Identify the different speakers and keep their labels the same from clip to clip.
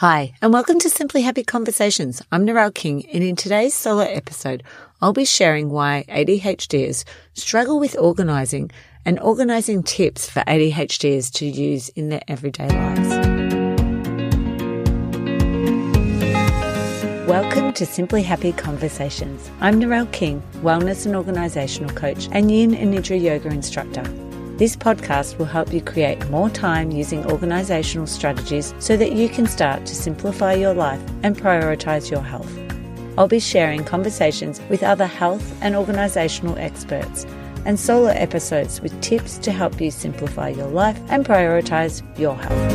Speaker 1: Hi, and welcome to Simply Happy Conversations. I'm Narelle King, and in today's solo episode, I'll be sharing why ADHDers struggle with organizing and organizing tips for ADHDers to use in their everyday lives. Welcome to Simply Happy Conversations. I'm Narelle King, wellness and organizational coach and yin and nidra yoga instructor. This podcast will help you create more time using organizational strategies so that you can start to simplify your life and prioritize your health. I'll be sharing conversations with other health and organizational experts and solo episodes with tips to help you simplify your life and prioritize your health.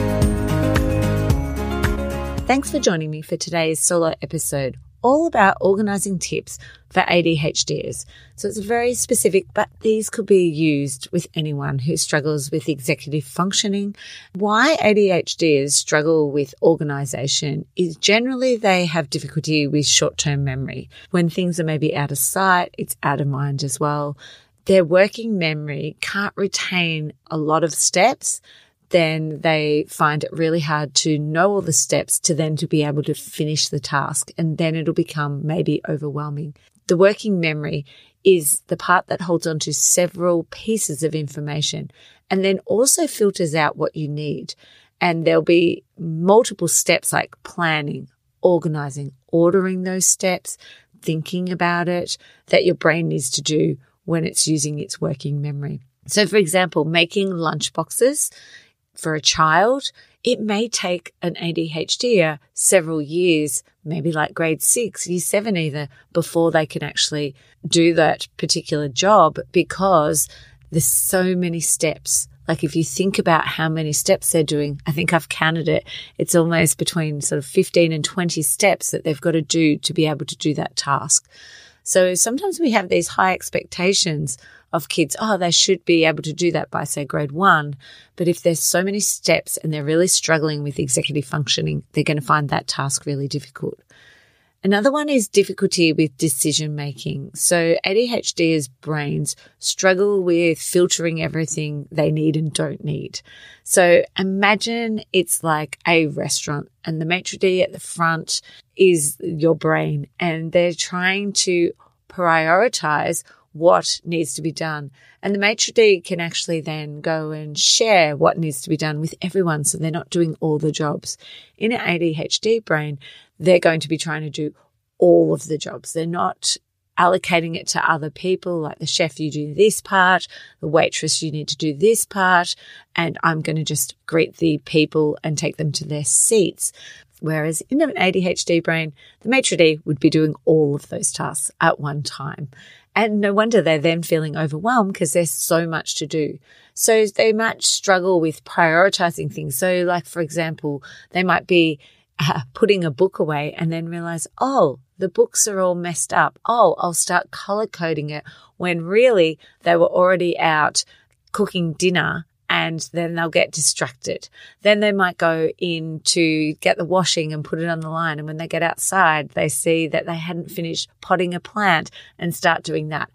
Speaker 1: Thanks for joining me for today's solo episode all about organizing tips for ADHDers. So it's very specific, but these could be used with anyone who struggles with executive functioning. Why ADHDers struggle with organization is generally they have difficulty with short term memory. When things are maybe out of sight, it's out of mind as well. Their working memory can't retain a lot of steps then they find it really hard to know all the steps to then to be able to finish the task. And then it'll become maybe overwhelming. The working memory is the part that holds on to several pieces of information and then also filters out what you need. And there'll be multiple steps like planning, organizing, ordering those steps, thinking about it that your brain needs to do when it's using its working memory. So, for example, making lunch boxes for a child, it may take an ADHD several years, maybe like grade six, year seven either, before they can actually do that particular job because there's so many steps. Like if you think about how many steps they're doing, I think I've counted it. It's almost between sort of 15 and 20 steps that they've got to do to be able to do that task. So sometimes we have these high expectations of kids, oh, they should be able to do that by, say, grade one. But if there's so many steps and they're really struggling with executive functioning, they're going to find that task really difficult. Another one is difficulty with decision making. So ADHDers brains struggle with filtering everything they need and don't need. So imagine it's like a restaurant and the maitre d' at the front is your brain and they're trying to prioritize what needs to be done. And the maitre d' can actually then go and share what needs to be done with everyone. So they're not doing all the jobs. In an ADHD brain, they're going to be trying to do all of the jobs. They're not allocating it to other people, like the chef, you do this part, the waitress, you need to do this part, and I'm going to just greet the people and take them to their seats. Whereas in an ADHD brain, the maitre d' would be doing all of those tasks at one time. And no wonder they're then feeling overwhelmed because there's so much to do. So they might struggle with prioritizing things. So, like, for example, they might be uh, putting a book away and then realize, oh, the books are all messed up. Oh, I'll start color coding it when really they were already out cooking dinner and then they'll get distracted. Then they might go in to get the washing and put it on the line. And when they get outside, they see that they hadn't finished potting a plant and start doing that.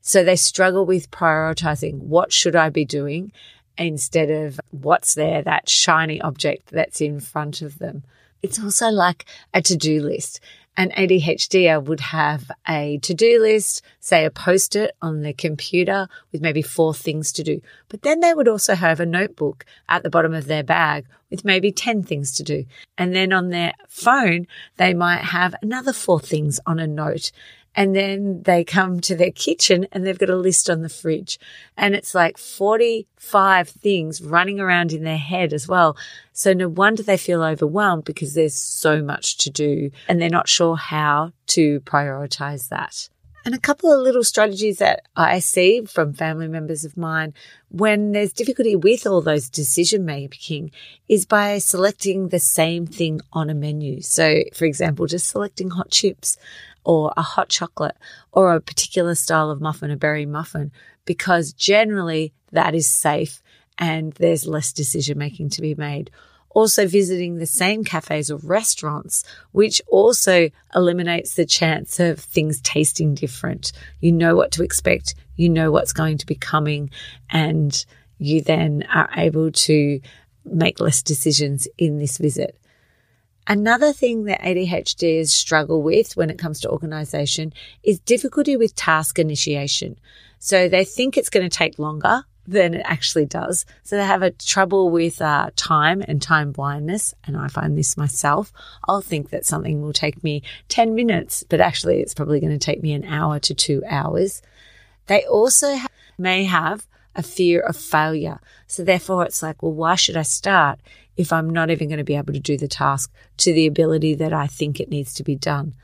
Speaker 1: So they struggle with prioritizing what should I be doing instead of what's there, that shiny object that's in front of them. It's also like a to do list. An ADHDer would have a to-do list, say a post-it on their computer with maybe four things to do. But then they would also have a notebook at the bottom of their bag with maybe 10 things to do. And then on their phone, they might have another four things on a note. And then they come to their kitchen and they've got a list on the fridge. And it's like 45 things running around in their head as well. So no wonder they feel overwhelmed because there's so much to do and they're not sure how to prioritize that. And a couple of little strategies that I see from family members of mine when there's difficulty with all those decision making is by selecting the same thing on a menu. So, for example, just selecting hot chips or a hot chocolate or a particular style of muffin, a berry muffin, because generally that is safe and there's less decision making to be made. Also visiting the same cafes or restaurants, which also eliminates the chance of things tasting different. You know what to expect. You know what's going to be coming and you then are able to make less decisions in this visit. Another thing that ADHDers struggle with when it comes to organization is difficulty with task initiation. So they think it's going to take longer than it actually does. So they have a trouble with uh, time and time blindness. And I find this myself. I'll think that something will take me 10 minutes, but actually it's probably going to take me an hour to two hours. They also ha- may have a fear of failure. So therefore it's like, well, why should I start if I'm not even going to be able to do the task to the ability that I think it needs to be done?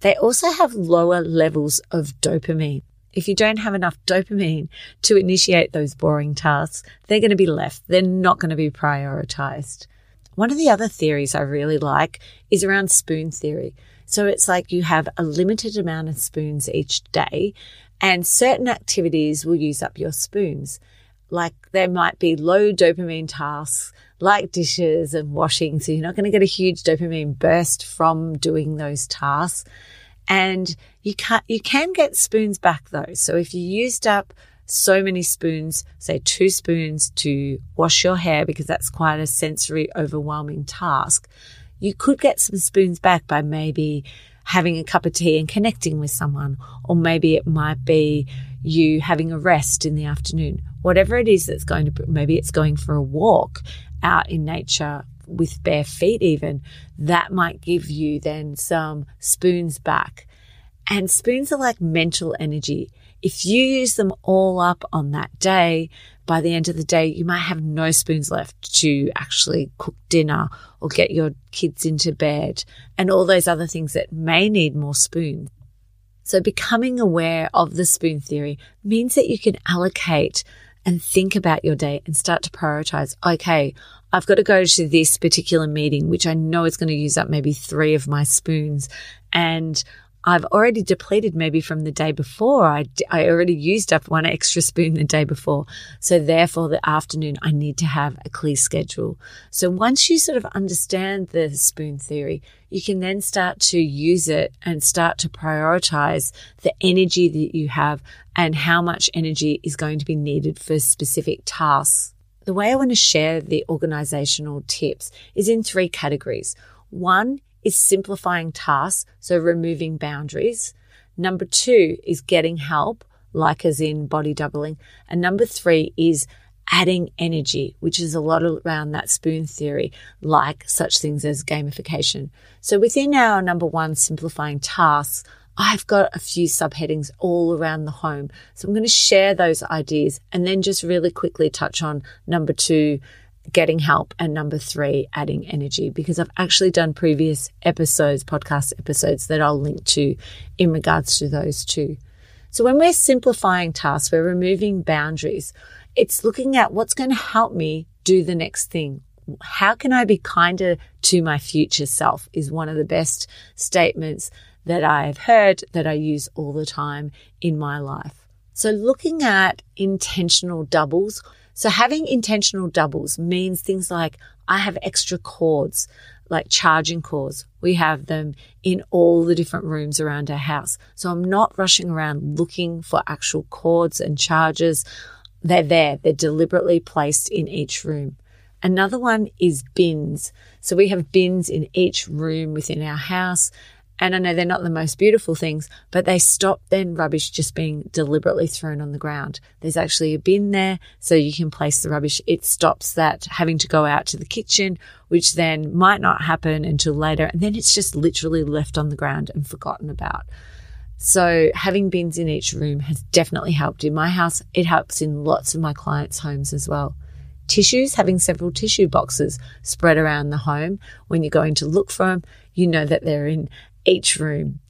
Speaker 1: They also have lower levels of dopamine. If you don't have enough dopamine to initiate those boring tasks, they're going to be left. They're not going to be prioritized. One of the other theories I really like is around spoon theory. So it's like you have a limited amount of spoons each day and certain activities will use up your spoons. Like there might be low dopamine tasks like dishes and washing. So you're not going to get a huge dopamine burst from doing those tasks. And you can you can get spoons back though. So if you used up so many spoons, say two spoons to wash your hair because that's quite a sensory overwhelming task, you could get some spoons back by maybe having a cup of tea and connecting with someone, or maybe it might be you having a rest in the afternoon. Whatever it is that's going to, maybe it's going for a walk out in nature with bare feet, even, that might give you then some spoons back. And spoons are like mental energy. If you use them all up on that day, by the end of the day, you might have no spoons left to actually cook dinner or get your kids into bed and all those other things that may need more spoons. So becoming aware of the spoon theory means that you can allocate and think about your day and start to prioritize. Okay, I've got to go to this particular meeting, which I know is going to use up maybe three of my spoons. And I've already depleted maybe from the day before. I, I already used up one extra spoon the day before. So therefore the afternoon, I need to have a clear schedule. So once you sort of understand the spoon theory, you can then start to use it and start to prioritize the energy that you have and how much energy is going to be needed for specific tasks the way I want to share the organizational tips is in three categories. One is simplifying tasks, so removing boundaries. Number two is getting help, like as in body doubling. And number three is adding energy, which is a lot around that spoon theory, like such things as gamification. So within our number one, simplifying tasks, I've got a few subheadings all around the home. So I'm going to share those ideas and then just really quickly touch on number two, getting help, and number three, adding energy, because I've actually done previous episodes, podcast episodes that I'll link to in regards to those two. So when we're simplifying tasks, we're removing boundaries. It's looking at what's going to help me do the next thing. How can I be kinder to my future self is one of the best statements that I've heard that I use all the time in my life. So looking at intentional doubles. So having intentional doubles means things like I have extra cords, like charging cords. We have them in all the different rooms around our house. So I'm not rushing around looking for actual cords and chargers. They're there. They're deliberately placed in each room. Another one is bins. So we have bins in each room within our house and I know they're not the most beautiful things, but they stop then rubbish just being deliberately thrown on the ground. There's actually a bin there so you can place the rubbish. It stops that having to go out to the kitchen, which then might not happen until later. And then it's just literally left on the ground and forgotten about. So having bins in each room has definitely helped in my house. It helps in lots of my clients' homes as well tissues, having several tissue boxes spread around the home. When you're going to look for them, you know that they're in each room.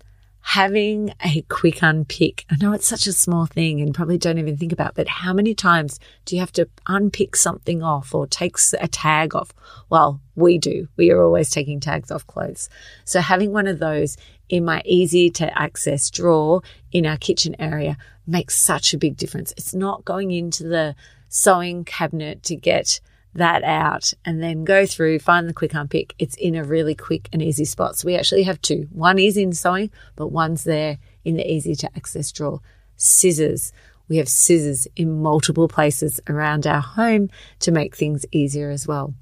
Speaker 1: Having a quick unpick. I know it's such a small thing and probably don't even think about, but how many times do you have to unpick something off or take a tag off? Well, we do. We are always taking tags off clothes. So having one of those in my easy to access drawer in our kitchen area makes such a big difference. It's not going into the sewing cabinet to get that out and then go through, find the quick unpick. It's in a really quick and easy spot. So we actually have two. One is in sewing, but one's there in the easy to access drawer. Scissors. We have scissors in multiple places around our home to make things easier as well.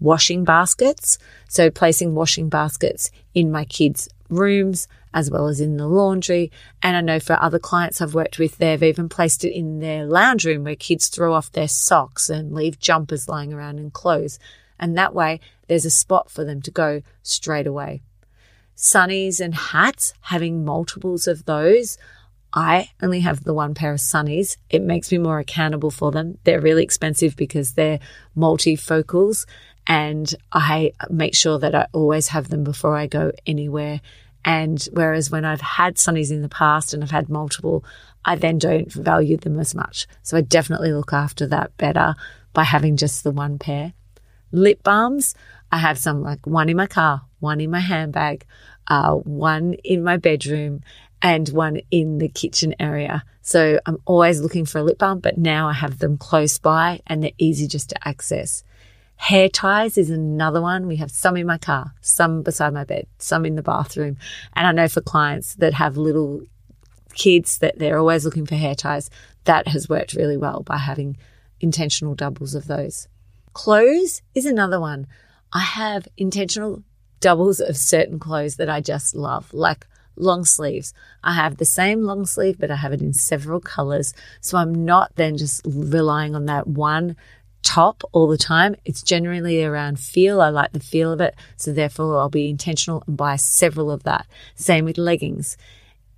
Speaker 1: washing baskets. So placing washing baskets in my kids' rooms as well as in the laundry. And I know for other clients I've worked with, they've even placed it in their lounge room where kids throw off their socks and leave jumpers lying around and clothes. And that way there's a spot for them to go straight away. Sunnies and hats, having multiples of those. I only have the one pair of sunnies. It makes me more accountable for them. They're really expensive because they're multifocals and I make sure that I always have them before I go anywhere. And whereas when I've had sunnies in the past and I've had multiple, I then don't value them as much. So I definitely look after that better by having just the one pair. Lip balms, I have some like one in my car, one in my handbag, uh, one in my bedroom, and one in the kitchen area. So I'm always looking for a lip balm, but now I have them close by and they're easy just to access. Hair ties is another one. We have some in my car, some beside my bed, some in the bathroom. And I know for clients that have little kids that they're always looking for hair ties, that has worked really well by having intentional doubles of those. Clothes is another one. I have intentional doubles of certain clothes that I just love, like long sleeves. I have the same long sleeve, but I have it in several colors. So I'm not then just relying on that one top all the time. It's generally around feel. I like the feel of it. So therefore I'll be intentional and buy several of that. Same with leggings.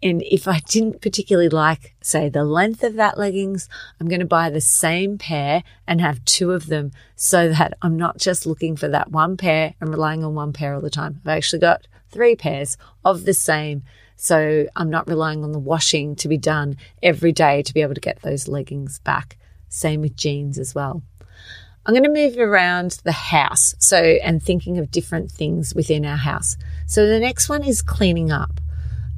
Speaker 1: And if I didn't particularly like, say, the length of that leggings, I'm going to buy the same pair and have two of them so that I'm not just looking for that one pair and relying on one pair all the time. I've actually got three pairs of the same. So I'm not relying on the washing to be done every day to be able to get those leggings back. Same with jeans as well. I'm going to move around the house. So, and thinking of different things within our house. So the next one is cleaning up.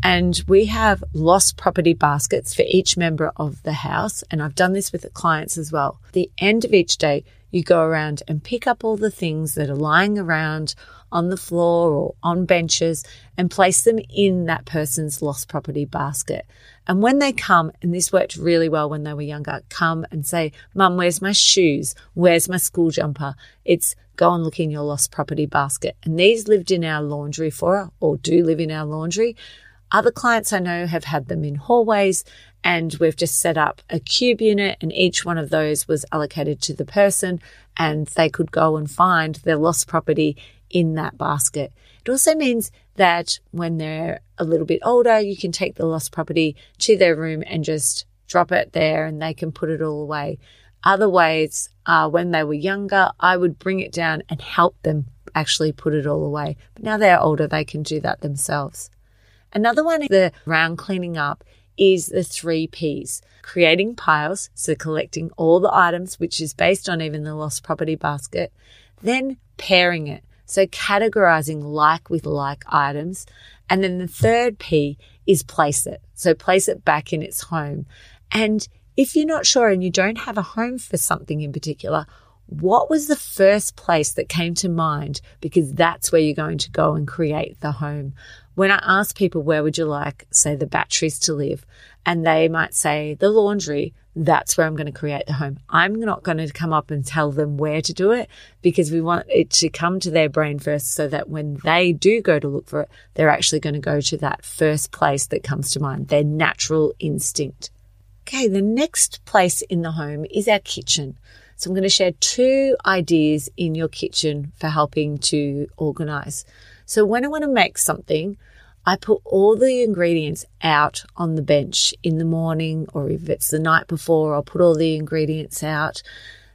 Speaker 1: And we have lost property baskets for each member of the house. And I've done this with the clients as well. At the end of each day, you go around and pick up all the things that are lying around on the floor or on benches and place them in that person's lost property basket. And when they come, and this worked really well when they were younger, come and say, Mum, where's my shoes? Where's my school jumper? It's go and look in your lost property basket. And these lived in our laundry for or do live in our laundry. Other clients I know have had them in hallways and we've just set up a cube unit and each one of those was allocated to the person and they could go and find their lost property in that basket. It also means that when they're a little bit older, you can take the lost property to their room and just drop it there and they can put it all away. Other ways are when they were younger, I would bring it down and help them actually put it all away. But now they're older, they can do that themselves. Another one, the round cleaning up, is the three P's creating piles, so collecting all the items, which is based on even the lost property basket, then pairing it, so categorizing like with like items. And then the third P is place it. So place it back in its home. And if you're not sure and you don't have a home for something in particular, what was the first place that came to mind? Because that's where you're going to go and create the home. When I ask people, where would you like, say, the batteries to live? And they might say, the laundry, that's where I'm going to create the home. I'm not going to come up and tell them where to do it because we want it to come to their brain first so that when they do go to look for it, they're actually going to go to that first place that comes to mind, their natural instinct. Okay, the next place in the home is our kitchen. So I'm going to share two ideas in your kitchen for helping to organize. So when I want to make something, I put all the ingredients out on the bench in the morning, or if it's the night before, I'll put all the ingredients out.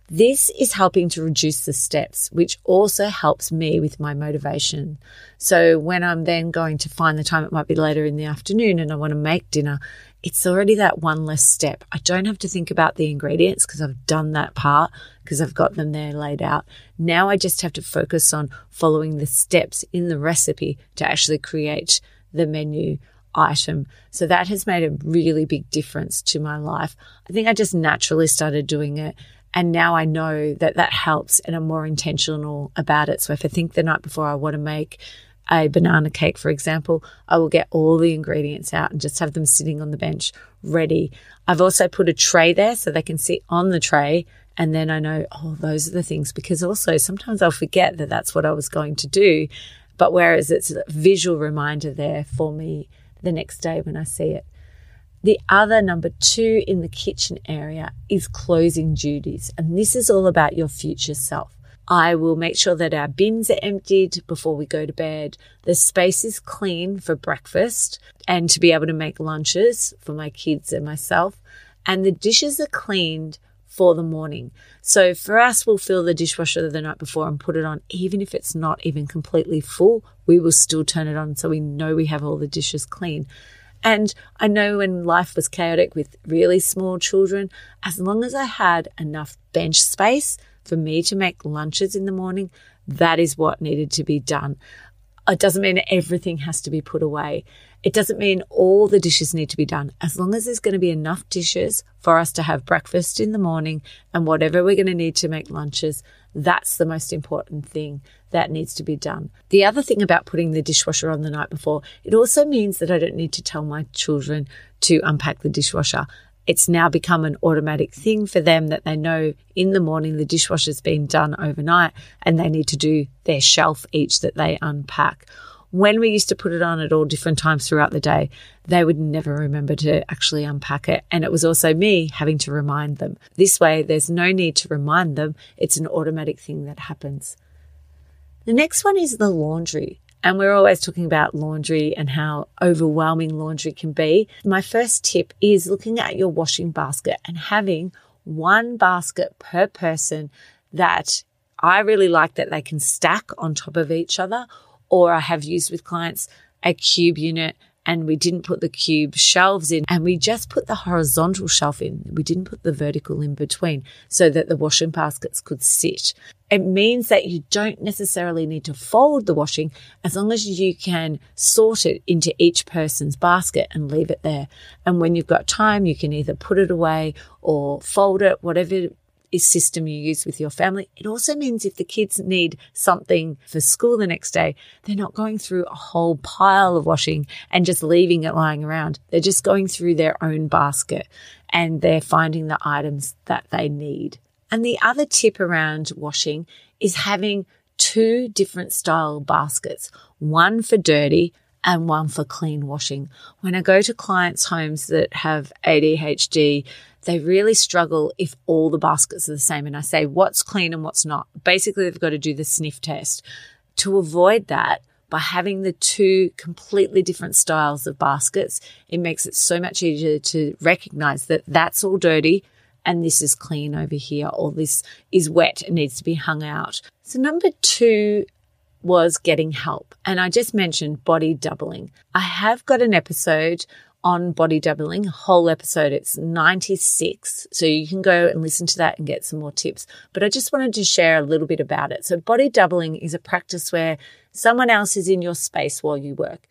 Speaker 1: This is helping to reduce the steps, which also helps me with my motivation. So when I'm then going to find the time, it might be later in the afternoon and I want to make dinner, it's already that one less step. I don't have to think about the ingredients because I've done that part because I've got them there laid out. Now I just have to focus on following the steps in the recipe to actually create the menu item. So that has made a really big difference to my life. I think I just naturally started doing it. And now I know that that helps and I'm more intentional about it. So if I think the night before I want to make a banana cake, for example, I will get all the ingredients out and just have them sitting on the bench ready. I've also put a tray there so they can sit on the tray And then I know, oh, those are the things because also sometimes I'll forget that that's what I was going to do. But whereas it's a visual reminder there for me the next day when I see it. The other number two in the kitchen area is closing duties. And this is all about your future self. I will make sure that our bins are emptied before we go to bed. The space is clean for breakfast and to be able to make lunches for my kids and myself. And the dishes are cleaned for the morning. So for us, we'll fill the dishwasher the night before and put it on. Even if it's not even completely full, we will still turn it on so we know we have all the dishes clean. And I know when life was chaotic with really small children, as long as I had enough bench space for me to make lunches in the morning, that is what needed to be done. It doesn't mean everything has to be put away. It doesn't mean all the dishes need to be done. As long as there's going to be enough dishes for us to have breakfast in the morning and whatever we're going to need to make lunches, that's the most important thing that needs to be done. The other thing about putting the dishwasher on the night before, it also means that I don't need to tell my children to unpack the dishwasher. It's now become an automatic thing for them that they know in the morning the dishwasher's been done overnight and they need to do their shelf each that they unpack when we used to put it on at all different times throughout the day, they would never remember to actually unpack it. And it was also me having to remind them. This way, there's no need to remind them. It's an automatic thing that happens. The next one is the laundry. And we're always talking about laundry and how overwhelming laundry can be. My first tip is looking at your washing basket and having one basket per person that I really like that they can stack on top of each other or I have used with clients a cube unit and we didn't put the cube shelves in and we just put the horizontal shelf in. We didn't put the vertical in between so that the washing baskets could sit. It means that you don't necessarily need to fold the washing as long as you can sort it into each person's basket and leave it there. And when you've got time, you can either put it away or fold it, whatever system you use with your family. It also means if the kids need something for school the next day, they're not going through a whole pile of washing and just leaving it lying around. They're just going through their own basket and they're finding the items that they need. And the other tip around washing is having two different style baskets, one for dirty and one for clean washing. When I go to clients' homes that have ADHD, they really struggle if all the baskets are the same. And I say, what's clean and what's not? Basically, they've got to do the sniff test. To avoid that, by having the two completely different styles of baskets, it makes it so much easier to recognize that that's all dirty and this is clean over here, or this is wet and needs to be hung out. So, number two was getting help. And I just mentioned body doubling. I have got an episode on body doubling, a whole episode. It's 96. So you can go and listen to that and get some more tips. But I just wanted to share a little bit about it. So body doubling is a practice where someone else is in your space while you work.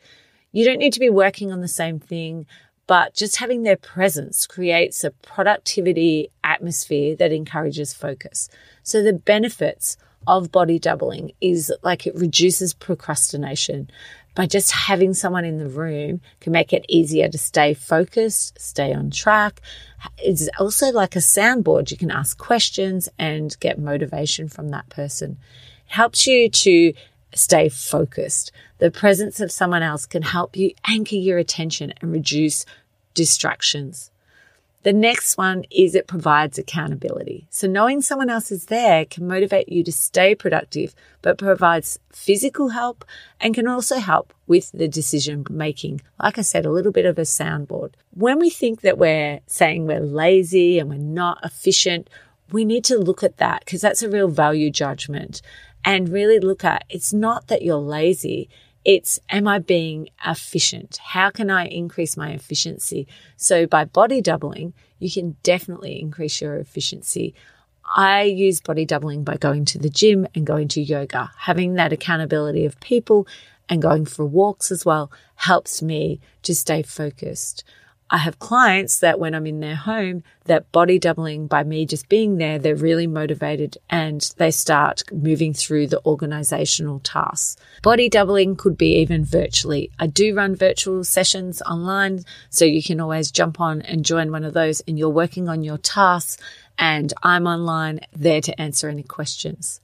Speaker 1: You don't need to be working on the same thing, but just having their presence creates a productivity atmosphere that encourages focus. So the benefits of body doubling is like it reduces procrastination by just having someone in the room can make it easier to stay focused, stay on track. It's also like a soundboard. You can ask questions and get motivation from that person. It helps you to stay focused. The presence of someone else can help you anchor your attention and reduce distractions. The next one is it provides accountability. So knowing someone else is there can motivate you to stay productive, but provides physical help and can also help with the decision making. Like I said, a little bit of a soundboard. When we think that we're saying we're lazy and we're not efficient, we need to look at that because that's a real value judgment and really look at it's not that you're lazy. It's, am I being efficient? How can I increase my efficiency? So by body doubling, you can definitely increase your efficiency. I use body doubling by going to the gym and going to yoga. Having that accountability of people and going for walks as well helps me to stay focused. I have clients that when I'm in their home, that body doubling by me just being there, they're really motivated and they start moving through the organizational tasks. Body doubling could be even virtually. I do run virtual sessions online, so you can always jump on and join one of those and you're working on your tasks and I'm online there to answer any questions.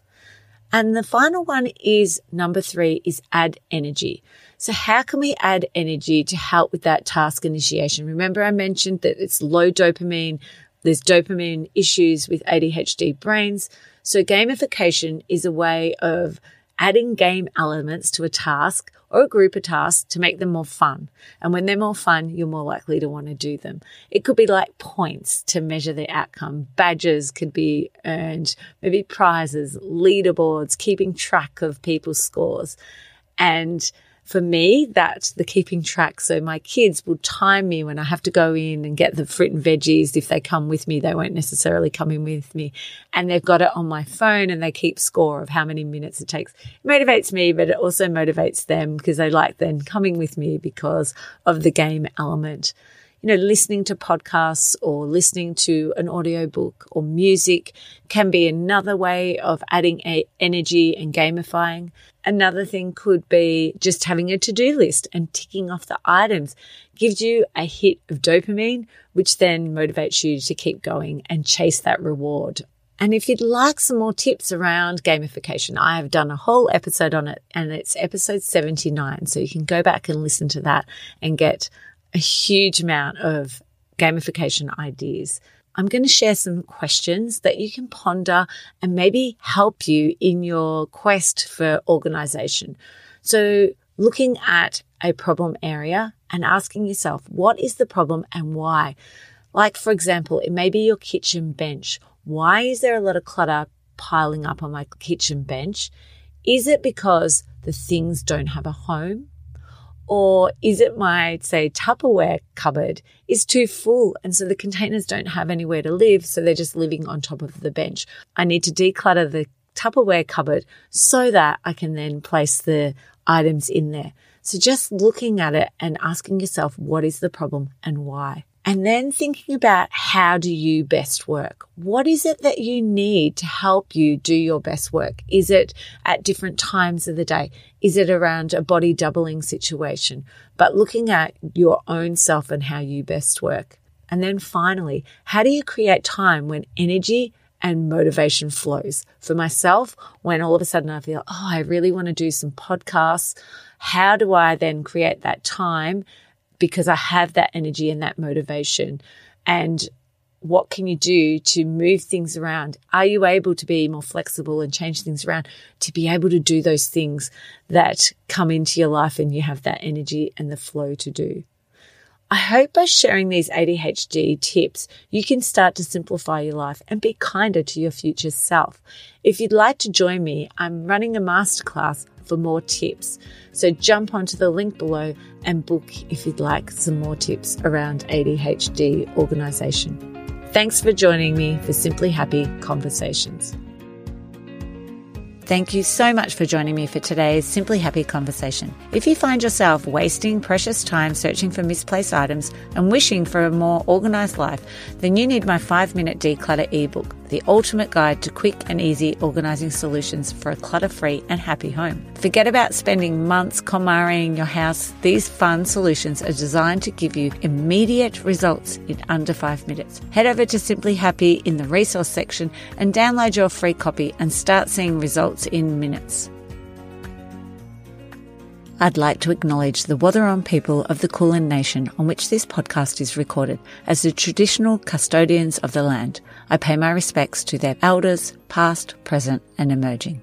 Speaker 1: And the final one is number three is add energy. So how can we add energy to help with that task initiation? Remember I mentioned that it's low dopamine. There's dopamine issues with ADHD brains. So gamification is a way of adding game elements to a task or a group of tasks to make them more fun. And when they're more fun, you're more likely to want to do them. It could be like points to measure the outcome. Badges could be earned, maybe prizes, leaderboards, keeping track of people's scores. And for me, that's the keeping track. So my kids will time me when I have to go in and get the fruit and veggies. If they come with me, they won't necessarily come in with me. And they've got it on my phone and they keep score of how many minutes it takes. It motivates me, but it also motivates them because they like then coming with me because of the game element you know, listening to podcasts or listening to an audiobook or music can be another way of adding a energy and gamifying. Another thing could be just having a to-do list and ticking off the items gives you a hit of dopamine, which then motivates you to keep going and chase that reward. And if you'd like some more tips around gamification, I have done a whole episode on it and it's episode 79. So you can go back and listen to that and get a huge amount of gamification ideas. I'm going to share some questions that you can ponder and maybe help you in your quest for organization. So looking at a problem area and asking yourself, what is the problem and why? Like, for example, it may be your kitchen bench. Why is there a lot of clutter piling up on my kitchen bench? Is it because the things don't have a home? Or is it my, say, Tupperware cupboard is too full and so the containers don't have anywhere to live, so they're just living on top of the bench. I need to declutter the Tupperware cupboard so that I can then place the items in there. So just looking at it and asking yourself, what is the problem and why? And then thinking about how do you best work? What is it that you need to help you do your best work? Is it at different times of the day? Is it around a body doubling situation? But looking at your own self and how you best work. And then finally, how do you create time when energy and motivation flows? For myself, when all of a sudden I feel, oh, I really want to do some podcasts. How do I then create that time because I have that energy and that motivation. And what can you do to move things around? Are you able to be more flexible and change things around to be able to do those things that come into your life and you have that energy and the flow to do? I hope by sharing these ADHD tips, you can start to simplify your life and be kinder to your future self. If you'd like to join me, I'm running a masterclass for more tips. So jump onto the link below and book if you'd like some more tips around ADHD organisation. Thanks for joining me for Simply Happy Conversations. Thank you so much for joining me for today's Simply Happy conversation. If you find yourself wasting precious time searching for misplaced items and wishing for a more organized life, then you need my five minute declutter ebook the ultimate guide to quick and easy organizing solutions for a clutter free and happy home. Forget about spending months KonMariing your house. These fun solutions are designed to give you immediate results in under five minutes. Head over to Simply Happy in the resource section and download your free copy and start seeing results in minutes. I'd like to acknowledge the Wathaurong people of the Kulin Nation on which this podcast is recorded as the traditional custodians of the land. I pay my respects to their elders, past, present, and emerging.